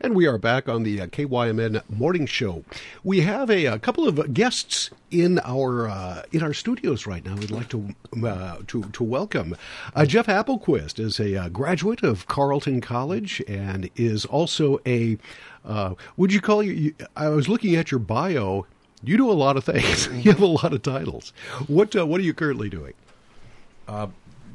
And we are back on the uh, KYMN Morning Show. We have a, a couple of guests in our uh, in our studios right now. We'd like to uh, to to welcome uh, Jeff Appelquist is a uh, graduate of Carleton College and is also a uh, would you call you? I was looking at your bio. You do a lot of things. you have a lot of titles. What what are you currently doing?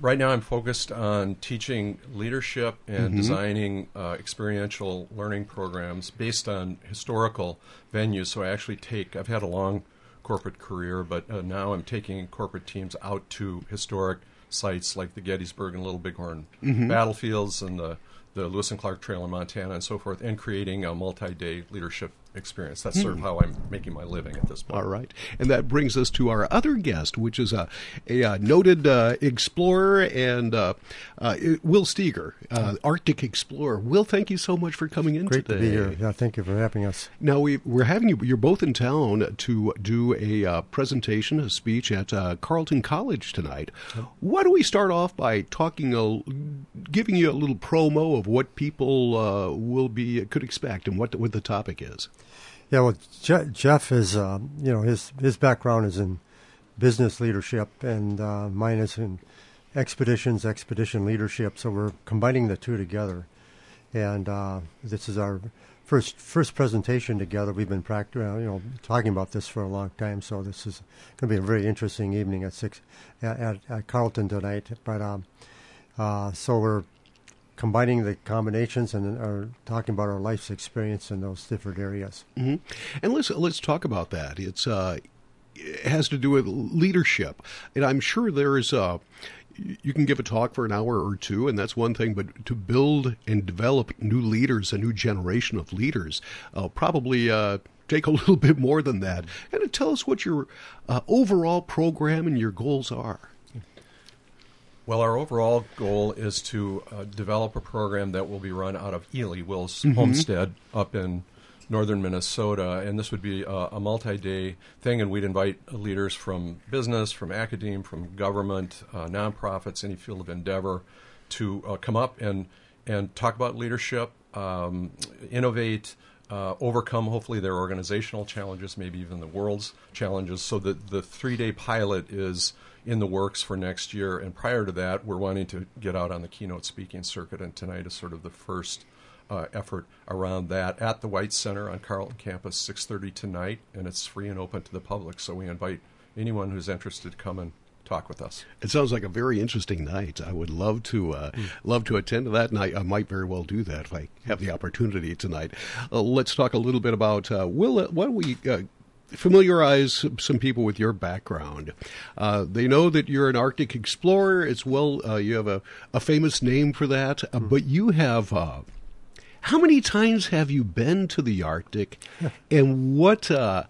Right now I'm focused on teaching leadership and Mm-hmm. designing uh, experiential learning programs based on historical venues. So I actually take, I've had a long corporate career, but uh, now I'm taking corporate teams out to historic sites like the Gettysburg and Little Bighorn Mm-hmm. battlefields and the, the Lewis and Clark Trail in Montana and so forth, and creating a multi day leadership experience. That's sort of how I'm making my living at this point. Hmm. All right. And that brings us to our other guest, which is a, a, uh noted uh, explorer and uh, uh, Will Steger, uh, Arctic explorer. Will, thank you so much for coming in Great today. to be here. Yeah, thank you for having us. Now we, we're having you. You're both in town to do a uh, presentation, a speech at uh, Carleton College tonight. Why don't we start off by talking, a, giving you a little promo of what people uh, will be could expect and what what the topic is. Yeah, well, Je- Jeff is, uh, you know, his his background is in business leadership, and uh, mine is in expeditions, expedition leadership. So we're combining the two together, and uh, this is our first first presentation together. We've been pract- uh, you know, talking about this for a long time. So this is going to be a very interesting evening at six at, at, Carleton tonight. But um, uh, so we're combining the combinations and are talking about our life's experience in those different areas. hmm And let's let's talk about that. It's uh, it has to do with leadership, and I'm sure there is a. You can give a talk for an hour or two, and that's one thing. But to build and develop new leaders, a new generation of leaders, uh, probably uh, take a little bit more than that. And tell us what your uh, overall program and your goals are. Well, our overall goal is to uh, develop a program that will be run out of Ely, Will's Mm-hmm. homestead up in northern Minnesota. And this would be a, a multi day thing, and we'd invite leaders from business, from academia, from government, uh, nonprofits, any field of endeavor to uh, come up and, and talk about leadership, um, innovate. Uh, overcome hopefully their organizational challenges, maybe even the world's challenges. So that the three day pilot is in the works for next year. And prior to that, we're wanting to get out on the keynote speaking circuit. And tonight is sort of the first uh, effort around that at the Weitz Center on Carleton campus, 6:30 tonight, and it's free and open to the public. So we invite anyone who's interested to come and talk with us. It sounds like a very interesting night. I would love to uh, love to attend to that, and I, I might very well do that if I have the opportunity tonight. Uh, let's talk a little bit about uh, Will. Uh, don't we? Familiarize some people with your background. Uh, they know that you're an Arctic explorer. It's well, uh, you have a, a famous name for that. Uh, but you have, uh, how many times have you been to the Arctic? and what, uh,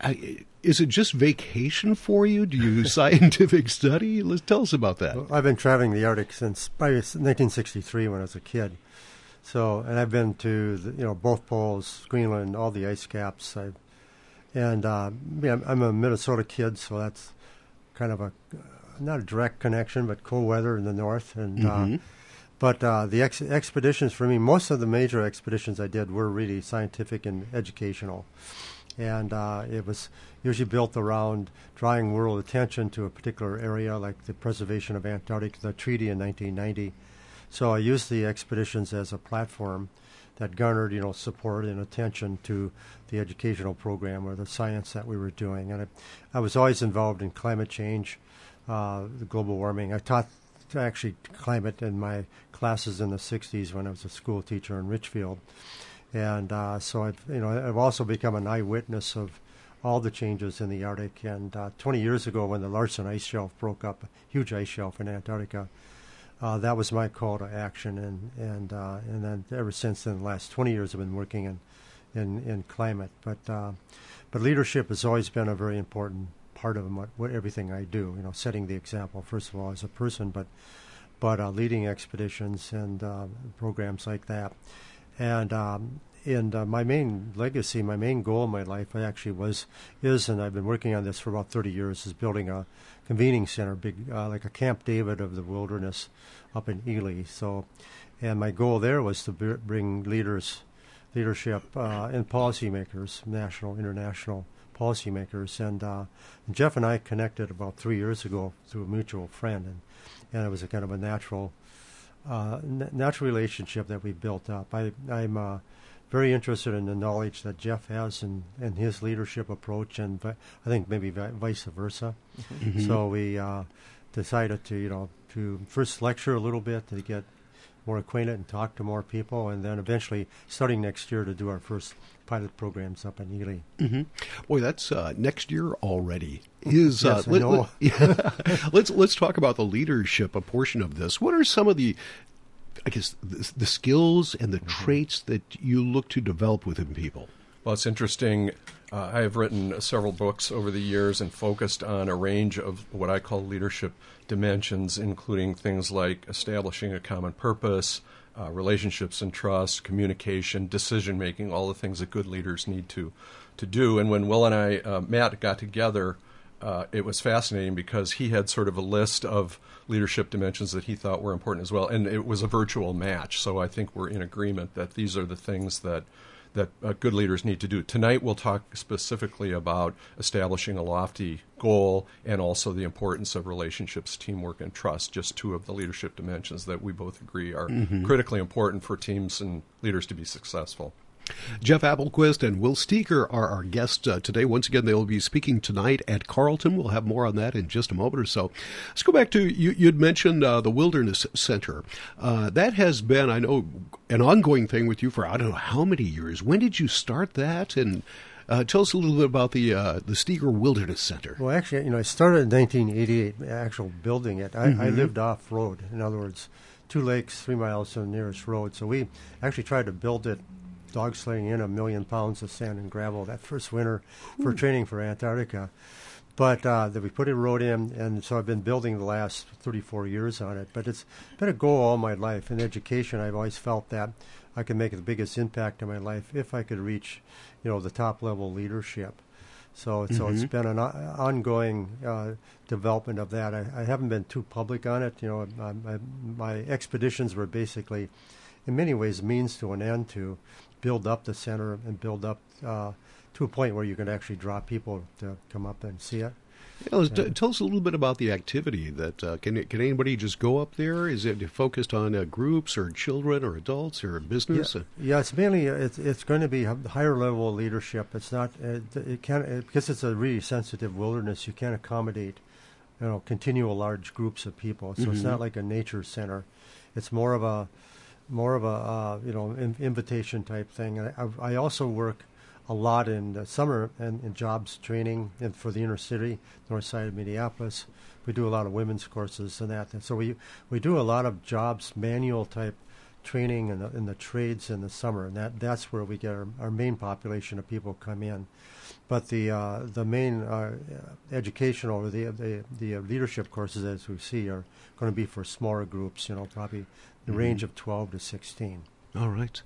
I, is it just vacation for you? Do you scientific study? Let's tell us about that. I've been traveling the Arctic since probably 1963 when I was a kid. So, and I've been to the, you know both poles, Greenland, all the ice caps. I've, and uh, yeah, I'm- a Minnesota kid, so that's kind of a not a direct connection, but cool weather in the north. And uh, but uh, the ex- expeditions for me, most of the major expeditions I did were really scientific and educational, and uh, it was usually built around drawing world attention to a particular area, like the preservation of Antarctica, the treaty in 1990. So I used the expeditions as a platform that garnered, you know, support and attention to the educational program or the science that we were doing. And I, I was always involved in climate change, uh, the global warming. I taught actually climate in my classes in the 60s when I was a school teacher in Richfield. And uh, so I've, you know, I've also become an eyewitness of all the changes in the Arctic. And uh, 20 years ago, when the Larsen ice shelf broke up, a huge ice shelf in Antarctica, uh, that was my call to action, and and uh, and then ever since then, the last 20 years, I've been working in in, in climate. But uh, but leadership has always been a very important part of what, what everything I do. You know, setting the example first of all as a person, but but uh, leading expeditions and uh, programs like that. And um, and uh, my main legacy, my main goal in my life, I actually was is, and I've been working on this for about 30 years, is building a convening center, big uh, like a Camp David of the wilderness up in Ely. So, and my goal there was to br- bring leaders leadership uh, and policymakers, national, international policymakers. And uh, Jeff and I connected about three years ago through a mutual friend, and, and it was a kind of a natural, uh, n- natural relationship that we built up. I, I'm uh, very interested in the knowledge that Jeff has and, and his leadership approach, and vi- I think maybe vi- vice versa. Mm-hmm. So we uh, decided to, you know, to first lecture a little bit to get more acquainted and talk to more people, and then eventually, starting next year, to do our first pilot programs up in Ely. hmm Boy, that's uh, next year already. Is Yes, uh, I know. yeah. let's let's talk about the leadership a portion of this. What are some of the, I guess, the, the skills and the traits that you look to develop within people? Well, it's interesting. Uh, I have written several books over the years and focused on a range of what I call leadership dimensions, including things like establishing a common purpose, uh, relationships and trust, communication, decision making, all the things that good leaders need to to do. And when Will and I, uh, Matt, got together, uh, it was fascinating because he had sort of a list of leadership dimensions that he thought were important as well, and it was a virtual match. So I think we're in agreement that these are the things that that uh, good leaders need to do. Tonight we'll talk specifically about establishing a lofty goal and also the importance of relationships, teamwork, and trust. Just two of the leadership dimensions that we both agree are critically important for teams and leaders to be successful. Jeff Appelquist and Will Steger are our guests uh, today. Once again, they'll be speaking tonight at Carleton. We'll have more on that in just a moment or so. Let's go back to you. You'd mentioned uh, the Wilderness Center. Uh, that has been, I know, an ongoing thing with you for I don't know how many years. When did you start that? And uh, tell us a little bit about the uh, the Steger Wilderness Center. Well, actually, you know, I started in 1988, actual building it. I, I lived off road. In other words, two lakes, three miles from the nearest road. So we actually tried to build it, dog sledding in a million pounds of sand and gravel that first winter for training for Antarctica. But uh, then we put a road in, and so I've been building the last 34 years on it. But it's been a goal all my life. In education, I've always felt that I could make the biggest impact in my life if I could reach, you know, the top level leadership. So, so it's been an o- ongoing uh, development of that. I, I haven't been too public on it. You know, my, my, my expeditions were basically, in many ways, means to an end to build up the center and build up uh, to a point where you can actually draw people to come up and see it. Yeah, t- tell us a little bit about the activity. That uh, can can anybody just go up there? Is it focused on uh, groups or children or adults or business? Yeah, yeah, it's mainly it's it's going to be a higher level leadership. It's not it, it can it, because it's a really sensitive wilderness. You can't accommodate you know continual large groups of people. So it's not like a nature center. It's more of a more of a uh, you know in, invitation type thing. I, I also work a lot in the summer and in jobs training and for the inner city, north side of Minneapolis. We do a lot of women's courses and that. And so we we do a lot of jobs manual type training in the, in the trades in the summer, and that that's where we get our, our main population of people come in. But the uh, the main uh, educational or the the, the leadership courses, as we see, are going to be for smaller groups. You know, probably the range of twelve to sixteen. All right.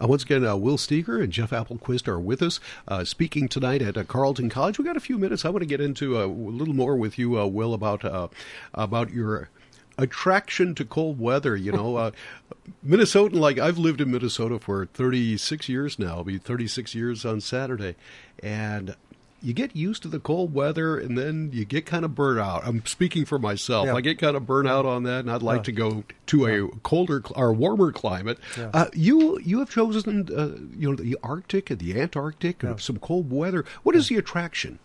Uh, once again, uh, Will Steger and Jeff Appelquist are with us, uh, speaking tonight at uh, Carleton College. We got a few minutes. I want to get into uh, a little more with you, uh, Will, about uh, about your attraction to cold weather. You know, uh, Minnesotan. Like I've lived in Minnesota for 36 years now. It'll be 36 years on Saturday, and you get used to the cold weather and then you get kind of burnt out. I'm speaking for myself. Yeah. I get kind of burnt out on that, and I'd like Yeah. to go to a colder or warmer climate. Yeah. Uh, you you have chosen uh, you know the Arctic and the Antarctic Yeah. and some cold weather. What is the attraction?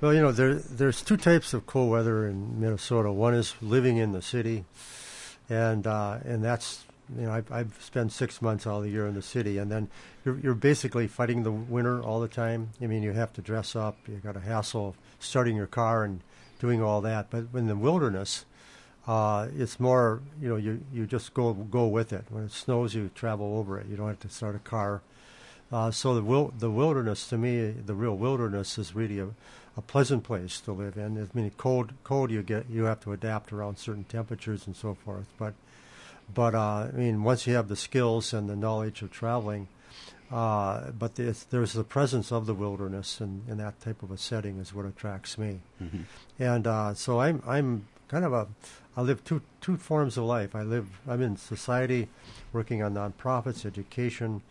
Well, you know, there there's two types of cold weather in Minnesota. One is living in the city, and uh, and that's you know I've, I've spent six months all the year in the city, and then you're you're basically fighting the winter all the time. I mean, you have to dress up. You got a hassle starting your car and doing all that. But in the wilderness, uh, it's more you know you you just go go with it. When it snows, you travel over it. You don't have to start a car. Uh, so the wil- the wilderness to me, the real wilderness is really a, a pleasant place to live in. I mean, cold cold you get you have to adapt around certain temperatures and so forth. But but uh, I mean, once you have the skills and the knowledge of traveling, uh, but there's, there's the presence of the wilderness and, and that type of a setting is what attracts me. And uh, so I'm I'm kind of a I live two two forms of life. I live I'm in society, working on nonprofits, education,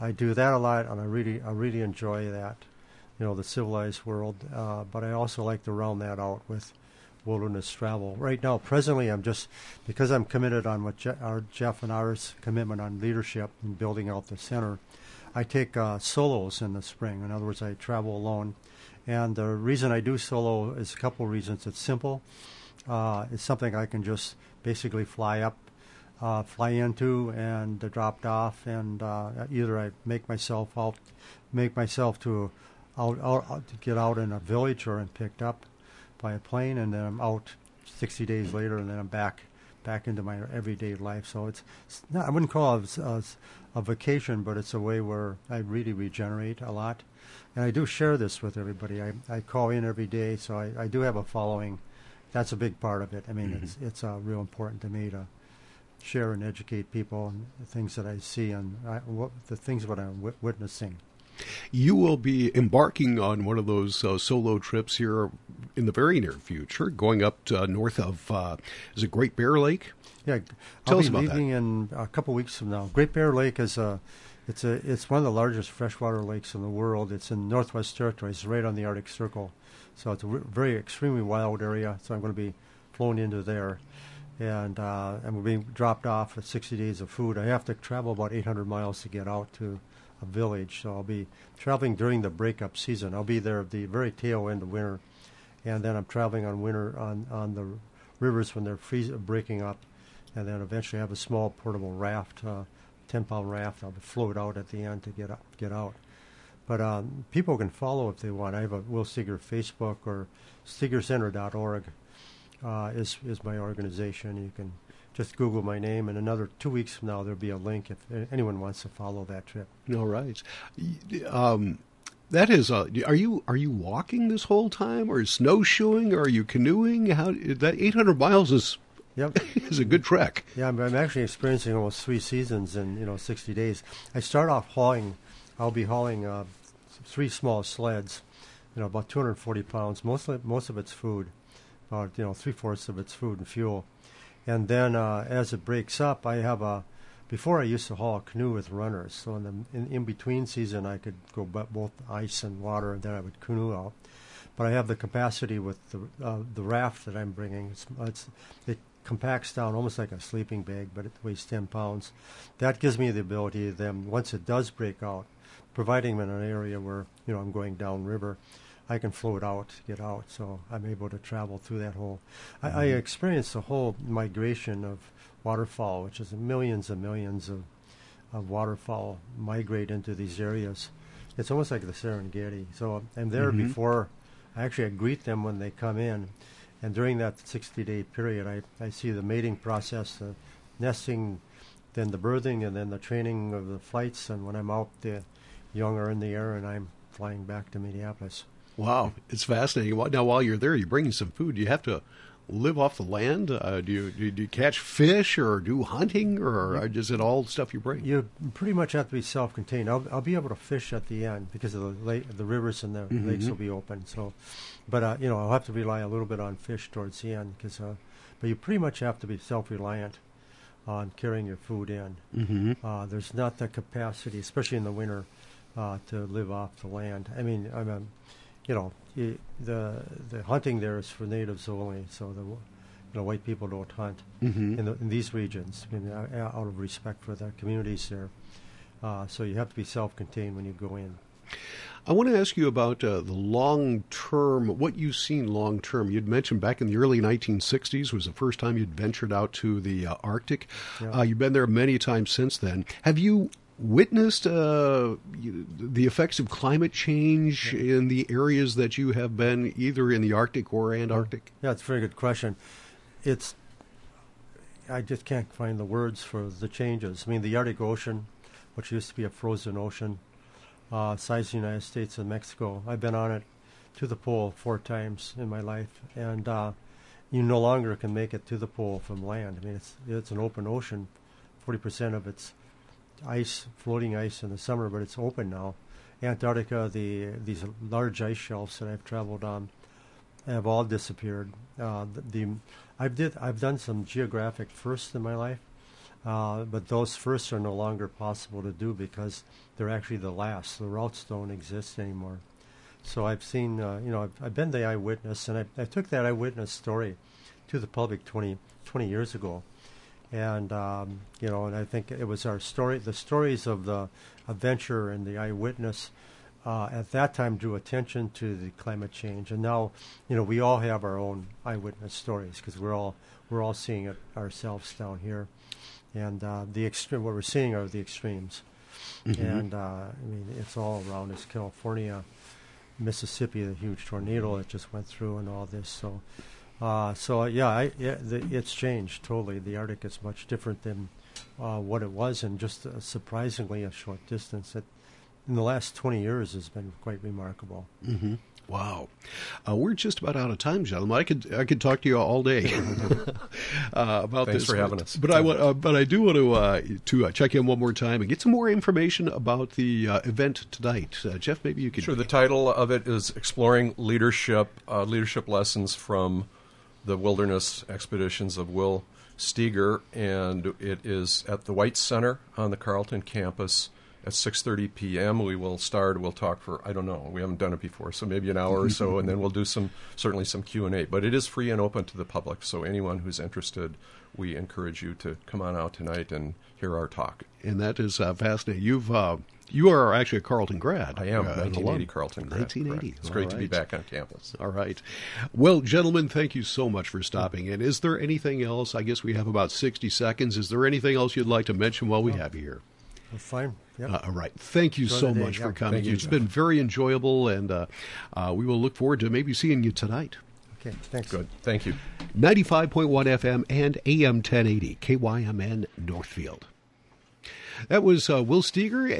I do that a lot, and I really I really enjoy that, you know, the civilized world. Uh, but I also like to round that out with wilderness travel. Right now, presently, I'm just because I'm committed on what Je- our Jeff and ours commitment on leadership and building out the center. I take uh, solos in the spring. In other words, I travel alone, and the reason I do solo is a couple of reasons. It's simple. Uh, it's something I can just basically fly up, uh, fly into, and dropped off, and uh, either I make myself out, make myself to out, out, out to get out in a village, or I'm picked up by a plane, and then I'm out 60 days later, and then I'm back back into my everyday life. So it's, it's not, I wouldn't call it a, a, vacation, but it's a way where I really regenerate a lot. And I do share this with everybody. I, I call in every day, so I, I do have a following. That's a big part of it. I mean, mm-hmm. it's it's uh, real important to me to share and educate people on the things that I see and I, what, the things that I'm w- witnessing. You will be embarking on one of those uh, solo trips here in the very near future, going up to, uh, north of uh, is it Great Bear Lake? Yeah, Tell I'll be leaving that. in a couple weeks from now. Great Bear Lake is a it's a it's one of the largest freshwater lakes in the world. It's in Northwest Territories, right on the Arctic Circle, so it's a very extremely wild area. So I'm going to be flown into there, and uh, and we're being dropped off with 60 days of food. I have to travel about 800 miles to get out to a village. So I'll be traveling during the breakup season. I'll be there at the very tail end of winter, and then I'm traveling on winter on on the rivers when they're freeze, breaking up, and then eventually have a small portable raft, uh, ten pound raft. I'll float out at the end to get up, get out. But um, people can follow if they want. I have a Will Steger Facebook or StegerCenter.org uh, is is my organization. You can just Google my name, and another two weeks from now there'll be a link if anyone wants to follow that trip. All right. Um, that is, uh, are you are you walking this whole time, or snowshoeing, or are you canoeing? How that eight hundred miles is Yep, is a good trek. Yeah, I'm, I'm, actually experiencing almost three seasons in you know 60 days. I start off hauling. I'll be hauling uh, three small sleds, you know, about 240 pounds. Mostly, most of it's food, about you know three fourths of it's food and fuel. And then uh, as it breaks up, I have a. Before I used to haul a canoe with runners, so in the in, in between season I could go both ice and water, and then I would canoe out. But I have the capacity with the uh, the raft that I'm bringing. It's, it's, it compacts down almost like a sleeping bag, but it weighs 10 pounds. That gives me the ability then, once it does break out, providing I'm in an area where you know I'm going downriver, I can float out, get out. So I'm able to travel through that whole. Mm-hmm. I, I experienced the whole migration of waterfowl, which is millions and millions of, of waterfowl migrate into these areas. It's almost like the Serengeti. So I'm there mm-hmm. before. I actually I greet them when they come in, and during that 60-day period, I, I see the mating process, the nesting, then the birthing, and then the training of the flights. And when I'm out, the young are in the air, and I'm flying back to Minneapolis. Wow, it's fascinating. Now, while you're there, you're bringing some food. Do you have to live off the land? Uh, do, you, do, you, catch fish or do hunting, or is it all stuff you bring? You pretty much have to be self-contained. I'll, I'll be able to fish at the end because of the lake, the rivers and the mm-hmm. lakes will be open. So, but uh, you know, I'll have to rely a little bit on fish towards the end because, uh, but you pretty much have to be self-reliant on carrying your food in. Mm-hmm. Uh, there's not the capacity, especially in the winter, uh, to live off the land. I mean, I'm a you know, the the hunting there is for natives only, so the you know white people don't hunt mm-hmm. in, the, in these regions, I mean, out of respect for the communities there. Uh, so you have to be self-contained when you go in. I want to ask you about uh, the long term, what you've seen long term. You'd mentioned back in the early 1960s was the first time you'd ventured out to the uh, Arctic. Yeah. Uh, you've been there many times since then. Have you witnessed uh, the effects of climate change in the areas that you have been, either in the Arctic or Antarctic? Yeah, it's a very good question. It's I just can't find the words for the changes. I mean, the Arctic Ocean, which used to be a frozen ocean, uh, size of the United States and Mexico. I've been on it to the pole four times in my life, and uh, you no longer can make it to the pole from land. I mean, it's it's an open ocean. Forty percent of it's ice, floating ice in the summer, but it's open now. Antarctica, the these large ice shelves that I've traveled on, have all disappeared. Uh, the, I've did I've done some geographic firsts in my life. Uh, but those firsts are no longer possible to do because they're actually the last. The routes don't exist anymore. So I've seen, uh, you know, I've, I've, been the eyewitness, and I, I, took that eyewitness story to the public 20, 20 years ago. And, um, you know, and I think it was our story, the stories of the adventure and the eyewitness uh, at that time drew attention to the climate change. And now, you know, we all have our own eyewitness stories because we're all, we're all seeing it ourselves down here. And uh, the extreme, what we're seeing are the extremes. Mm-hmm. And, uh, I mean, it's all around us. California, Mississippi, the huge tornado that just went through, and all this. So, uh, so yeah, I, yeah the, it's changed totally. The Arctic is much different than uh, what it was in just a, surprisingly a short distance. That in the last twenty years has been quite remarkable. Mm-hmm. Wow, uh, we're just about out of time, gentlemen. I could I could talk to you all day uh, about Thanks this. for having us. But I uh, but I do want to uh, to uh, check in one more time and get some more information about the uh, event tonight. Jeff, maybe you could. Sure. The title of it is "Exploring Leadership: Leadership Lessons from the Wilderness Expeditions of Will Steger," and it is at the Weitz Center on the Carleton campus at 6:30 p.m. We will start. We'll talk for I don't know. We haven't done it before, so maybe an hour or so, and then we'll do some certainly some Q and A. But it is free and open to the public, so anyone who's interested, we encourage you to come on out tonight and hear our talk. And that is uh, fascinating. You've uh, you are actually a Carleton grad. I am. Uh, 1980 Carleton grad. 1980. It's great right. to be back on campus. All right. Well, gentlemen, thank you so much for stopping in. Is there anything else? I guess we have about 60 seconds. Is there anything else you'd like to mention while we have you here? Well, fine. Yep. Uh, all right. Thank you so much for coming. You, it's been very enjoyable, and uh, uh, we will look forward to maybe seeing you tonight. Okay. Thanks. Good. Thank you. 95.1 FM and AM 1080, KYMN Northfield. That was uh, Will Steger and